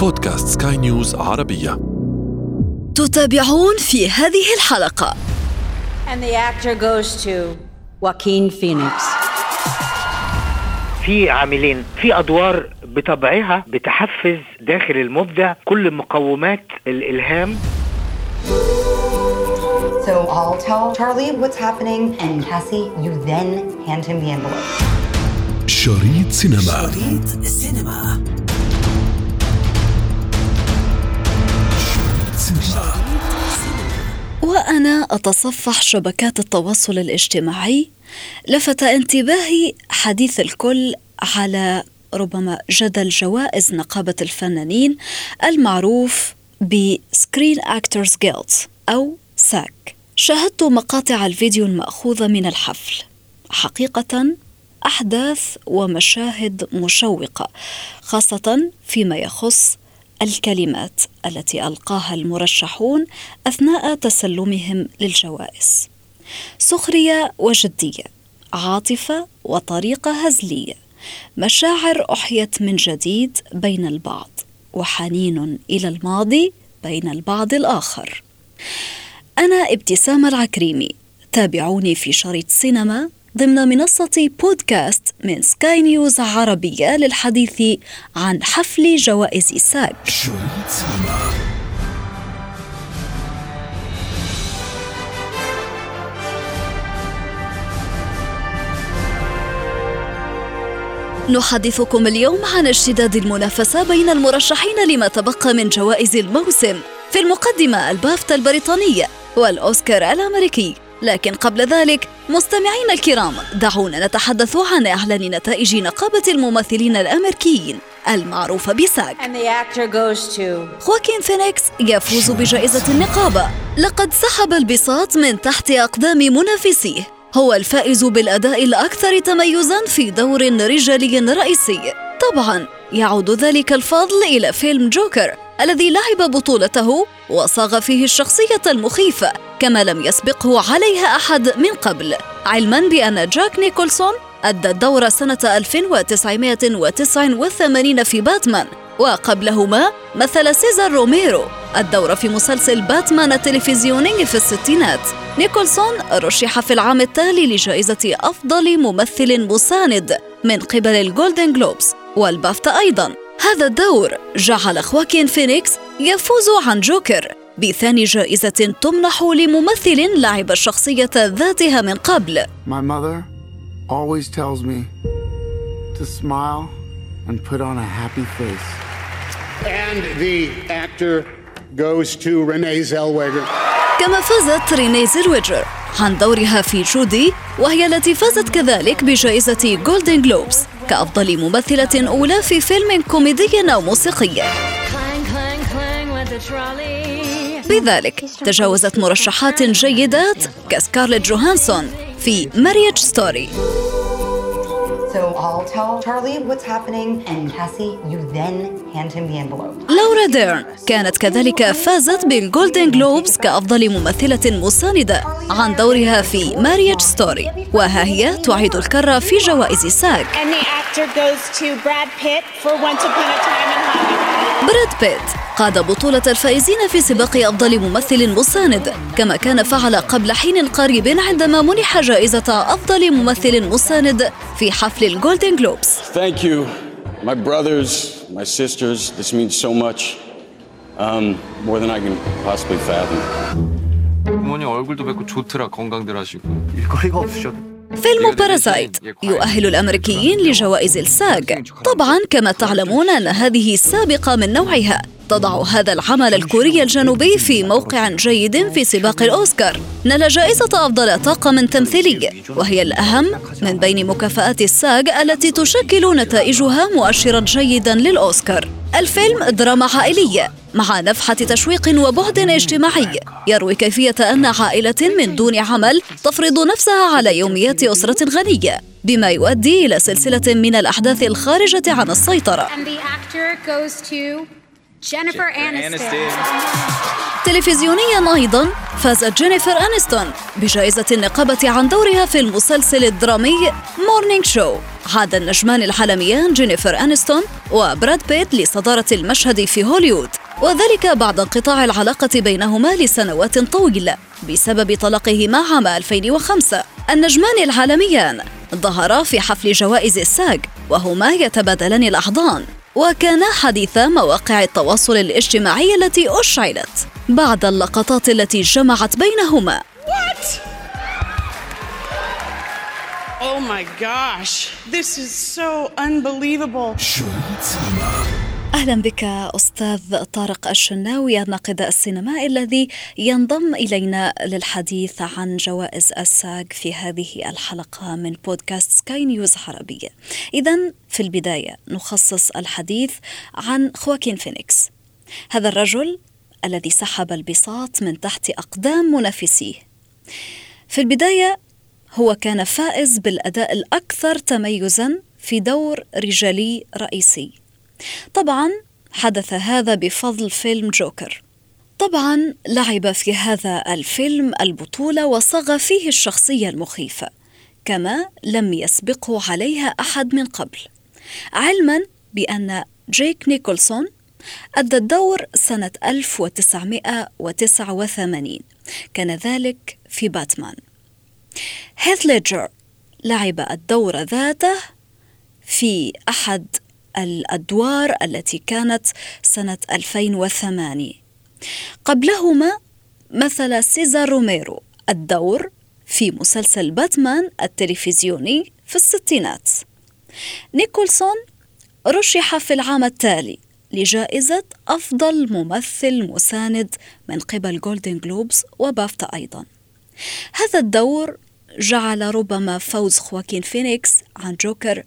بودكاست سكاي نيوز عربية. تتابعون في هذه الحلقة. And the actor goes to Joaquin Phoenix. في عاملين في أدوار بطبعها بتحفز داخل المبدع كل مقومات الإلهام. So I'll tell Charlie what's happening, and Cassie, you then hand him the envelope. شريط سينما. وأنا أتصفح شبكات التواصل الاجتماعي لفت انتباهي حديث الكل على ربما جدل جوائز نقابة الفنانين المعروف ب Screen Actors Guild أو SAG. شاهدت مقاطع الفيديو المأخوذة من الحفل. حقيقة أحداث ومشاهد مشوقة خاصة فيما يخص الكلمات التي ألقاها المرشحون أثناء تسلمهم للجوائز. سخرية وجدية عاطفة وطريقة هزلية. مشاعر أحيت من جديد بين البعض وحنين إلى الماضي بين البعض الآخر. أنا ابتسام العكريمي تابعوني في شريط سينما ضمن منصة بودكاست من سكاي نيوز عربية للحديث عن حفل جوائز ساك نحدثكم اليوم عن اشتداد المنافسة بين المرشحين لما تبقى من جوائز الموسم في المقدمة البافتا البريطانية والأوسكار الأمريكي. لكن قبل ذلك مستمعينا الكرام دعونا نتحدث عن إعلان نتائج نقابة الممثلين الأمريكيين المعروفة بساك. خواكين فينيكس يفوز بجائزة النقابة. لقد سحب البساط من تحت أقدام منافسيه. هو الفائز بالأداء الأكثر تميزاً في دور رجالي رئيسي. طبعاً يعود ذلك الفضل إلى فيلم جوكر. الذي لعب بطولته وصاغ فيه الشخصية المخيفة كما لم يسبقه عليها أحد من قبل. علماً بأن جاك نيكولسون أدى الدور سنة 1989 في باتمان وقبلهما مثل سيزار روميرو الدور في مسلسل باتمان التلفزيوني في الستينات. نيكولسون رشح في العام التالي لجائزة أفضل ممثل مساند من قبل الجولدن جلوبز والبافتا أيضا. هذا الدور جعل خواكين فينيكس يفوز عن جوكر بثاني جائزة تمنح لممثل لعب الشخصية ذاتها من قبل My mother always tells me to smile and put on a happy face. And the actor goes to Renee Zellweger. كما فازت ريني زيلويجر عن دورها في جودي وهي التي فازت كذلك بجائزة جولدن جلوبز كأفضل ممثلة أولى في فيلم كوميدي أو موسيقي. بذلك تجاوزت مرشحات جيدات كسكارليت جوهانسون في Marriage Story I'll tell Charlie what's happening, and Cassie, you then hand him the envelope. لورا ديرن كانت كذلك فازت بالجولدن جلوبز كأفضل ممثلة مساندة عن دورها في Marriage Story وها هي تعيد الكرة في جوائز SAG And the actor goes to Brad Pitt for Once Upon a Time in Hollywood. براد بيت قاد بطولة الفائزين في سباق أفضل ممثل مساند كما كان فعل قبل حين قريب عندما منح جائزة أفضل ممثل مساند في حفل الجولدن جلوبز Thank you, my brothers, my sisters. This means so much. Um, more than I can possibly fathom. 부모님 얼굴도 뵙고 좋더라 건강들 하시고 일거리가 없으셔도 فيلم باراسايت يؤهل الأمريكيين لجوائز ال SAG طبعا كما تعلمون أن هذه السابقة من نوعها. تضع هذا العمل الكوري الجنوبي في موقع جيد في سباق الأوسكار. نال جائزة أفضل طاقم تمثيلي وهي الأهم من بين مكافآت ال SAG التي تشكل نتائجها مؤشرا جيدا للأوسكار. الفيلم دراما عائلية مع نفحة تشويق وبعد اجتماعي. يروي كيفية أن عائلة من دون عمل تفرض نفسها على يوميات أسرة غنية بما يؤدي إلى سلسلة من الأحداث الخارجة عن السيطرة. And the actor goes to Jennifer Aniston. تلفزيونيا أيضا فازت جينيفر أنستون بجائزة النقابة عن دورها في المسلسل الدرامي Morning Show عاد النجمان العالميان جينيفر أنستون وبراد بيت لصدارة المشهد في هوليوود. وذلك بعد انقطاع العلاقة بينهما لسنوات طويلة بسبب طلاقهما عام 2005 النجمان العالميان ظهرا في حفل جوائز ال SAG وهما يتبادلان الأحضان. وكان حديث مواقع التواصل الاجتماعي التي أشعلت بعد اللقطات التي جمعت بينهما. What? Oh my gosh, this is so unbelievable. أهلا بك أستاذ طارق الشناوي الناقد السينمائي الذي ينضم إلينا للحديث عن جوائز ال SAG في هذه الحلقة من بودكاست سكاي نيوز عربية إذا في البداية نخصص الحديث عن خواكين فينيكس. هذا الرجل الذي سحب البساط من تحت أقدام منافسيه. في البداية هو كان فائز بالأداء الأكثر تميزا في دور رجالي رئيسي. طبعا حدث هذا بفضل فيلم جوكر. طبعا لعب في هذا الفيلم البطولة وصاغ فيه الشخصية المخيفة كما لم يسبقه عليها أحد من قبل. علما بأن جيك نيكولسون أدى الدور سنة 1989 كان ذلك في باتمان. هيث ليدجر لعب الدور ذاته في أحد الأدوار التي كانت سنة 2008 قبلهما مثل سيزار روميرو الدور في مسلسل باتمان التلفزيوني في الستينات. نيكولسون رشح في العام التالي لجائزة أفضل ممثل مساند من قبل جولدن جلوبز وبافتا أيضا. هذا الدور جعل ربما فوز خواكين فينيكس عن جوكر.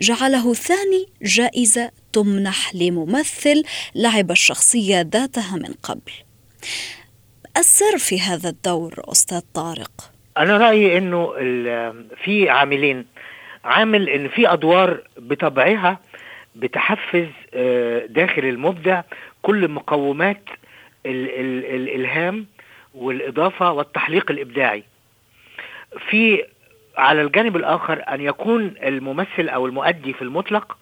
جعله ثاني جائزة تمنح لممثل لعب الشخصية ذاتها من قبل. السر في هذا الدور أستاذ طارق؟ أنا رأيي إنه ال- في عاملين عامل إن في أدوار بطبعها بتحفز آه، داخل المبدع كل مقومات ال ال الإلهام والإضافة والتحليق الإبداعي. في على الجانب الآخر أن يكون الممثل أو المؤدي في المطلق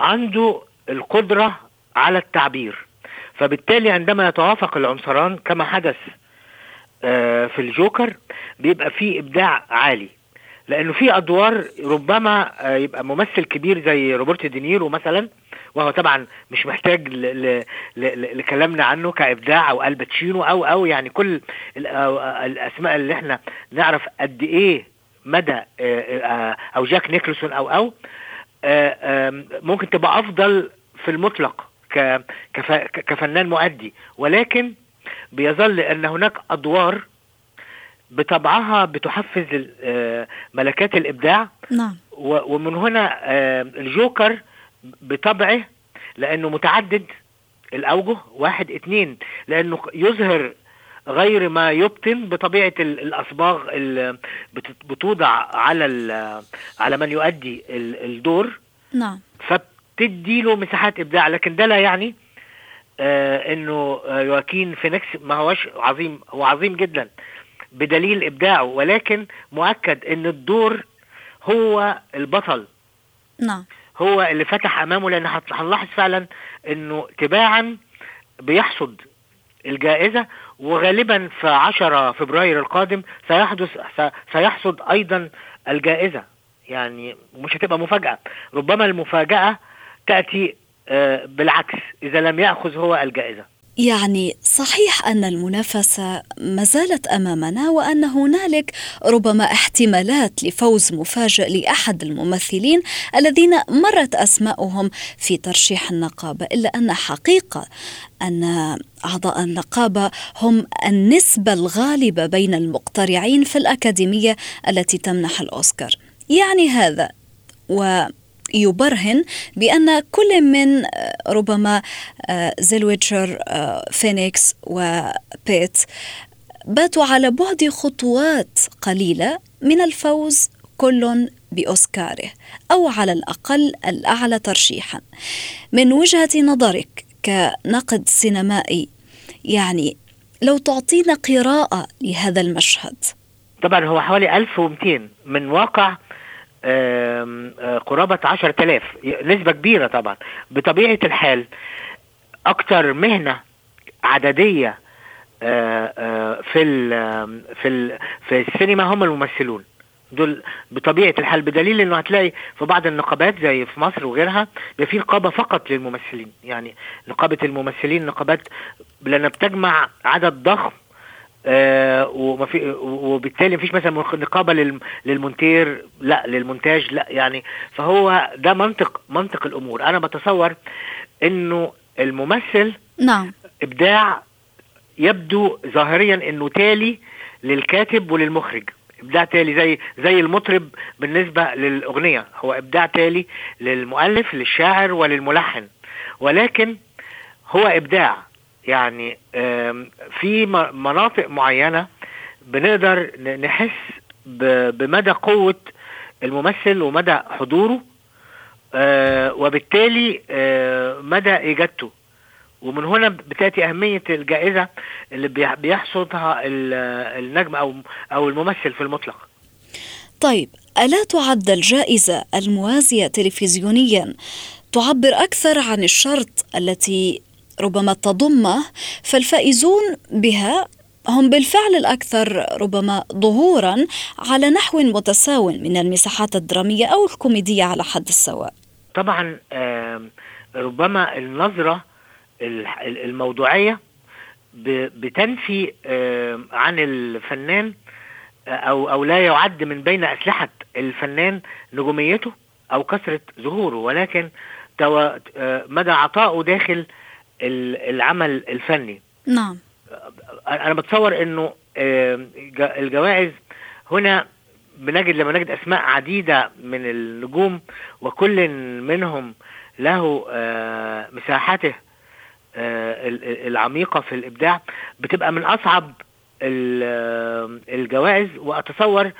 عنده القدرة على التعبير. فبالتالي عندما يتوافق العنصران كما حدث آه، في الجوكر بيبقى فيه إبداع عالي. لأنه في أدوار ربما آه، يبقى ممثل كبير زي روبرت دينيرو مثلا وهو طبعا مش محتاج لكلامنا عنه كإبداع أو آل باتشينو أو أو يعني كل ال- أو- الأسماء اللي إحنا نعرف قد إيه مدى آه، آه، أو جاك نيكلسون أو أو آه، ممكن تبقى أفضل في المطلق كفنان مؤدي. ولكن بيظل أن هناك أدوار بطبعها بتحفز آه، ملكات الإبداع. نعم. ومن هنا آه، الجوكر بطبعه لأنه متعدد الأوجه واحد اتنين لأنه يظهر غير ما يبطن بطبيعة ال- الأصباغ اللي بت- بتوضع على على من يؤدي ال- الدور. نعم. فبتدي له مساحات إبداع لكن ده لا يعني آه إنه آه يواكين فينيكس ما هوش عظيم هو عظيم جدا. بدليل إبداعه ولكن مؤكد إن الدور هو البطل. نعم. هو اللي فتح أمامه لأن هت- هنلاحظ فعلا إنه تباعا بيحصد الجائزة وغالبا في 10 فبراير القادم سيحدث سيحصد أيضا الجائزة. يعني مش هتبقى مفاجأة. ربما المفاجأة تأتي آه، بالعكس إذا لم يأخذ هو الجائزة. يعني صحيح أن المنافسة ما زالت أمامنا وأن هنالك ربما احتمالات لفوز مفاجئ لأحد الممثلين الذين مرت أسماؤهم في ترشيح النقابة إلا أن حقيقة أن أعضاء النقابة هم النسبة الغالبة بين المقترعين في الأكاديمية التي تمنح الأوسكار. يعني هذا و يبرهن بأن كل من آه، ربما زيلويغر آه، فينيكس وبيت باتوا على بعد خطوات قليلة من الفوز كل بأوسكاره أو على الأقل الأعلى ترشيحا. من وجهة نظرك كنقد سينمائي يعني لو تعطينا قراءة لهذا المشهد. طبعا هو حوالي 1200 من واقع قرابة عشر تلاف نسبة كبيرة طبعا. بطبيعة الحال أكتر مهنة عددية آه، آه، في ال في ال في السينما هم الممثلون. دول بطبيعة الحال بدليل إنه هتلاقي في بعض النقابات زي في مصر وغيرها بيبقى في نقابه فقط للممثلين. يعني نقابة الممثلين نقابات لأنها بتجمع عدد ضخم آه وما في وبالتالي مفيش مثلا نقابة للم- للمونتير لا للمونتاج لا يعني. فهو ده منطق منطق الأمور. أنا بتصور إنه الممثل نعم. إبداع يبدو ظاهريا إنه تالي للكاتب وللمخرج. إبداع تالي زي زي المطرب بالنسبة للأغنية. هو إبداع تالي للمؤلف للشاعر وللملحن. ولكن هو إبداع. يعني في مناطق معينة بنقدر نحس بمدى قوة الممثل ومدى حضوره آه، وبالتالي آه، مدى اجادته ومن هنا بتأتي أهمية الجائزة اللي بيح- بيحصدها ال- النجم أو أو الممثل في المطلق. طيب ألا تعد الجائزة الموازية تلفزيونيا؟ تعبر أكثر عن الشرط التي ربما تضمه فالفائزون بها هم بالفعل الأكثر ربما ظهورا على نحو متساو من المساحات الدرامية أو الكوميدية على حد السواء. طبعا ربما الموضوعية ب- بتنفي عن الفنان آه، أو أو لا يعد من بين أسلحة الفنان نجوميته أو كثرة ظهوره ولكن آه، مدى عطائه داخل العمل الفني. نعم. أنا بتصور إنه الجوائز هنا بنجد لما نجد أسماء عديدة من النجوم وكل منهم له آه، مساحته آه، ال- ال- العميقة في الإبداع بتبقى من أصعب ال- الجوائز. وأتصور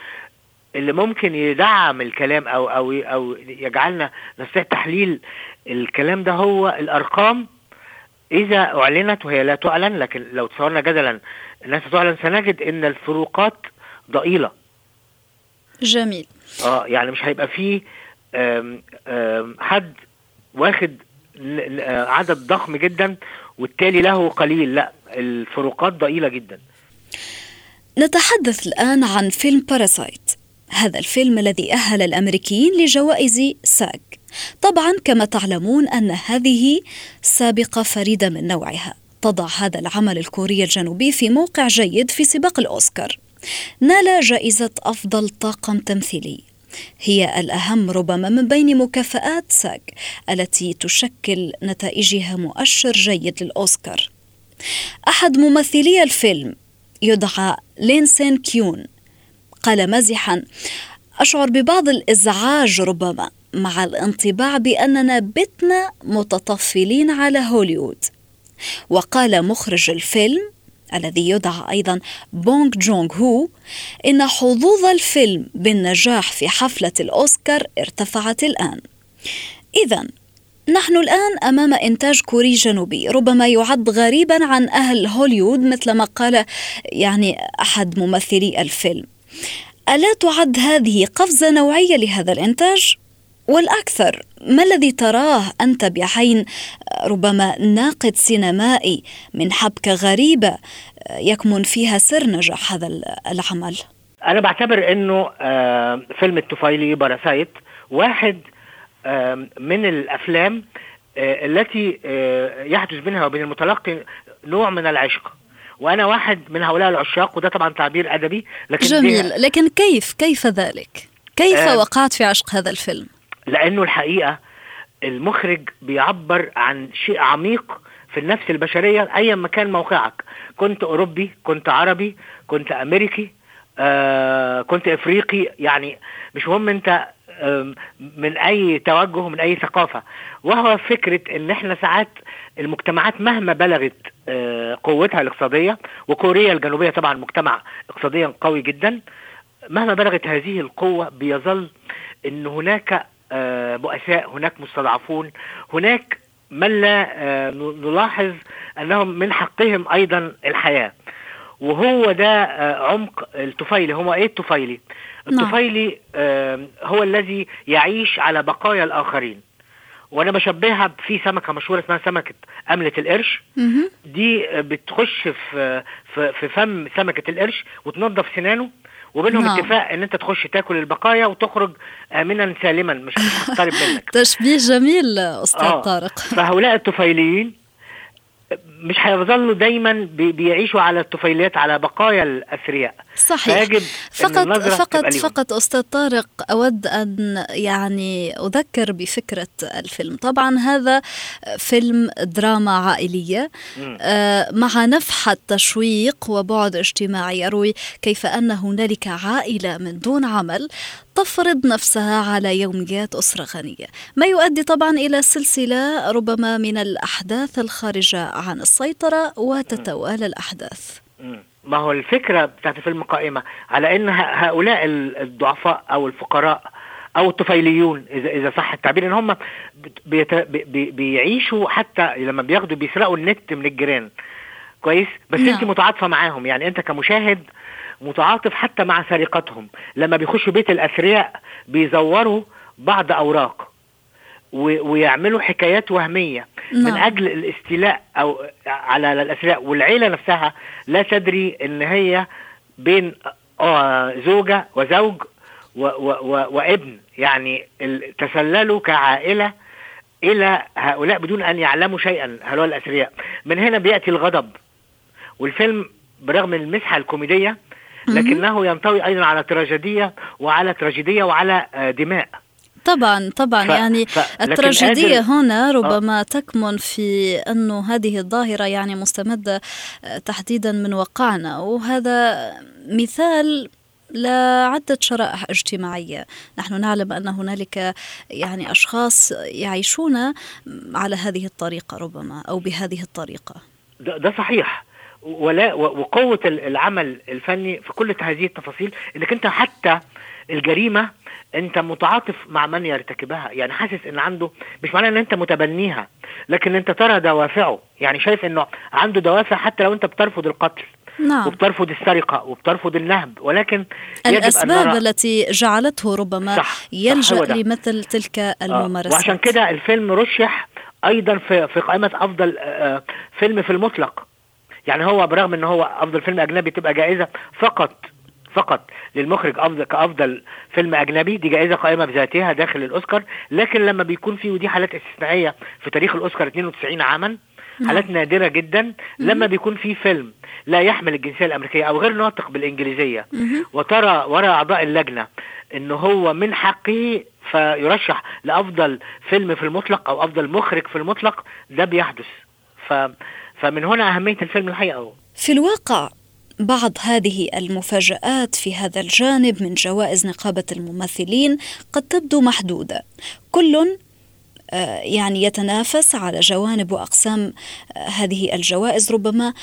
اللي ممكن يدعم الكلام أو أو أو يجعلنا نستطيع تحليل الكلام ده هو الأرقام إذا أعلنت وهي لا تعلن لكن لو تصورنا جدلا انها ستعلن سنجد إن الفروقات ضئيلة. جميل. آه يعني مش هيبقى فيه آم، آم، حد واخد آه، عدد ضخم جدا والتالي له قليل. لا الفروقات ضئيلة جدا. نتحدث الآن عن فيلم باراسايت هذا الفيلم الذي أهل الأمريكيين لجوائز ساج. طبعا كما تعلمون أن هذه سابقة فريدة من نوعها. تضع هذا العمل الكوري الجنوبي في موقع جيد في سباق الأوسكار. نال جائزة أفضل طاقم تمثيلي. هي الأهم ربما من بين مكافآت ساج التي تشكل نتائجها مؤشر جيد للأوسكار. أحد ممثلي الفيلم يدعى لي سون كيون. قال مازحا أشعر ببعض الإزعاج ربما مع الانطباع بأننا بتنا متطفلين على هوليوود. وقال مخرج الفيلم الذي يدعى أيضا بونغ جونغ هو إن حظوظ الفيلم بالنجاح في حفلة الأوسكار ارتفعت الآن. إذا نحن الآن أمام إنتاج كوري جنوبي ربما يعد غريبا عن أهل هوليوود مثل ما قال يعني أحد ممثلي الفيلم. ألا تعد هذه قفزة نوعية لهذا الإنتاج؟ والأكثر ما الذي تراه أنت بعين ربما ناقد سينمائي من حبكة غريبة يكمن فيها سر نجاح هذا العمل؟ أنا بعتبر إنه آه، فيلم الطفيلي باراسايت واحد من الأفلام آه، التي آه، يحدث بينها وبين المتلقي نوع من العشق وأنا واحد من هؤلاء العشاق وده طبعا تعبير أدبي لكن جميل لكن كيف كيف ذلك؟ كيف وقعت في عشق هذا الفيلم؟ لأنه الحقيقة المخرج بيعبر عن شيء عميق في النفس البشرية ايا ما كان موقعك. كنت أوروبي كنت عربي كنت أمريكي آه كنت إفريقي. يعني مش مهم أنت من أي توجه من أي ثقافة. وهو فكرة إن إحنا ساعات المجتمعات مهما بلغت آه، قوتها الاقتصادية وكوريا الجنوبية طبعا مجتمع اقتصاديا قوي جدا مهما بلغت هذه القوة بيظل أن هناك بؤساء هناك مستضعفون. هناك من لا آه، نلاحظ أنهم من حقهم أيضا الحياة. وهو ده آه، عمق الطفيلي. هو إيه الطفيلي؟ الطفيلي آم، هو الذي يعيش على بقايا الآخرين. وأنا بشبهها في سمكة مشهورة اسمها سمكة أملة القرش. دي بتخش في في فم سمكة القرش وتنظف سنانه. وبينهم نعم. اتفاق إن أنت تخش تاكل البقايا وتخرج امنا سالما مش هتقترب منك تشبيه جميل أستاذ آه. طارق فهؤلاء الطفيليين مش هيظلوا دايما بي- بيعيشوا على الطفيليات على بقايا الأثرياء. صحيح. فيجب فقط فقط. فقط أستاذ طارق أود أن يعني أذكر بفكرة الفيلم. طبعا هذا فيلم دراما عائلية. آه، مع نفحه تشويق وبعد اجتماعي يروي كيف أن هنالك عائلة من دون عمل تفرض نفسها على يوميات أسرة غنية. ما يؤدي طبعا إلى سلسلة ربما من الأحداث الخارجة عن السيطرة وتتوالى الأحداث. مم. ما هو الفكرة بتاعت الفيلم قائمة على ه- هؤلاء ال- الضعفاء أو الفقراء أو الطفيليون إذا إذا صح التعبير إن هم بيت- بي- بي- بيعيشوا حتى لما بياخدوا بيسرقوا النت من الجيران. كويس؟ بس نعم. أنت متعاطفة معاهم يعني أنت كمشاهد متعاطف حتى مع سرقتهم. لما بيخشوا بيت الأثرياء بيزوروا بعض أوراق. ويعملوا حكايات وهمية من نعم. أجل الاستيلاء أو على الأثرياء والعيلة نفسها لا تدري إن هي بين آه، زوجة وزوج و و و وابن. يعني تسللوا كعائلة إلى هؤلاء بدون أن يعلموا شيئا هؤلاء الأثرياء من هنا بيأتي الغضب. والفيلم برغم المسحة الكوميدية لكنه ينطوي أيضا على تراجيدية وعلى تراجيدية وعلى آه، دماء. طبعا طبعا. ف- يعني ف- التراجيدية قادر- هنا ربما تكمن في أنه هذه الظاهرة يعني مستمدة آه، تحديدا من واقعنا وهذا مثال لعدة شرائح اجتماعية. نحن نعلم أن هنالك يعني أشخاص يعيشون على هذه الطريقة ربما أو بهذه الطريقة. ده, ده صحيح. ولا وقوة ال- العمل الفني في كل هذه التفاصيل إنك أنت حتى الجريمة انت متعاطف مع من يرتكبها. يعني حاسس ان عنده مش معناه ان انت متبنيها لكن انت ترى دوافعه. يعني شايف انه عنده دوافع حتى لو انت بترفض القتل نعم. وبترفض السرقة وبترفض النهب. ولكن أن الأسباب نرى التي جعلته ربما صح، صح، يلجأ ده. لمثل تلك آه، الممارسات وعشان كده الفيلم رشح أيضا في في قائمة أفضل آه، آه، فيلم في المطلق. يعني هو برغم إن هو أفضل فيلم أجنبي تبقى جائزة فقط فقط للمخرج افضل كأفضل فيلم أجنبي دي جائزة قائمة بذاتها داخل الأوسكار لكن لما بيكون في ودي حالات استثنائية في تاريخ الأوسكار 92 عاما. حالات نادرة جدا لما بيكون في فيلم لا يحمل الجنسية الأمريكية أو غير ناطق بالإنجليزية وترى وراء أعضاء اللجنة ان هو من حقه فيرشح لأفضل فيلم في المطلق أو أفضل مخرج في المطلق ده بيحدث. ف فمن هنا أهمية الفيلم الحقيقة في الواقع بعض هذه المفاجآت في هذا الجانب من جوائز نقابة الممثلين قد تبدو محدودة. كل آه، يعني يتنافس على جوانب وأقسام آه، هذه الجوائز ربما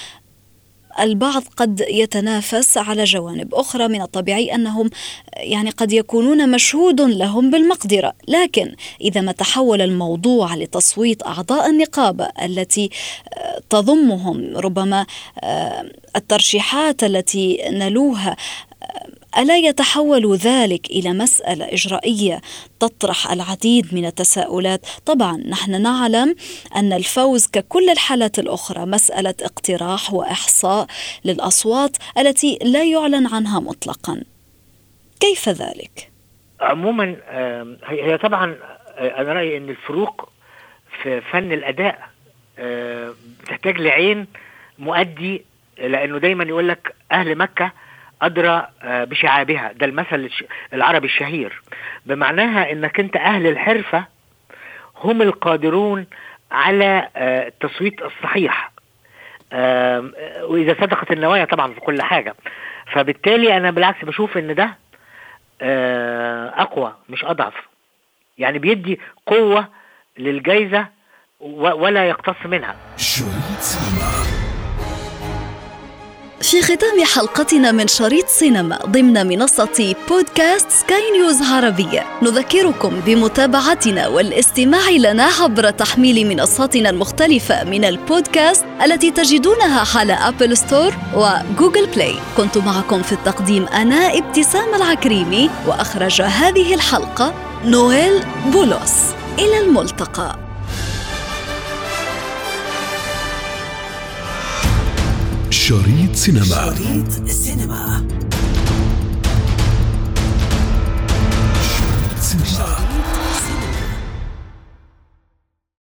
البعض قد يتنافس على جوانب أخرى من الطبيعي أنهم يعني قد يكونون مشهود لهم بالمقدرة. لكن إذا ما تحول الموضوع لتصويت أعضاء النقابة التي آه، تضمهم ربما آه، الترشيحات التي نلوها ألا يتحول ذلك إلى مسألة إجرائية تطرح العديد من التساؤلات؟ طبعا نحن نعلم أن الفوز ككل الحالات الأخرى مسألة اقتراح وإحصاء للأصوات التي لا يعلن عنها مطلقا. كيف ذلك؟ عموما هي طبعا آه، أنا رأيي إن الفروق في فن الأداء آه، بتحتاج لعين مؤدي لأنه دايما يقول لك أهل مكة أدرى آه، بشعابها. ده المثل العربي الشهير. بمعناها إنك أنت أهل الحرفة هم القادرون على آه، التصويت الصحيح. آه، وإذا صدقت النوايا طبعا في كل حاجة. فبالتالي أنا بالعكس بشوف إن ده أقوى مش أضعف. يعني بيدي قوة للجائزه و- ولا يقتص منها. في ختام حلقتنا من شريط سينما ضمن منصة بودكاست سكاي نيوز عربية نذكركم بمتابعتنا والاستماع لنا عبر تحميل منصاتنا المختلفة من البودكاست التي تجدونها على أبل ستور وجوجل بلاي كنت معكم في التقديم أنا ابتسام العكريمي وأخرج هذه الحلقة نويل بولوس. إلى الملتقى. شريط سينما. شريط سينما.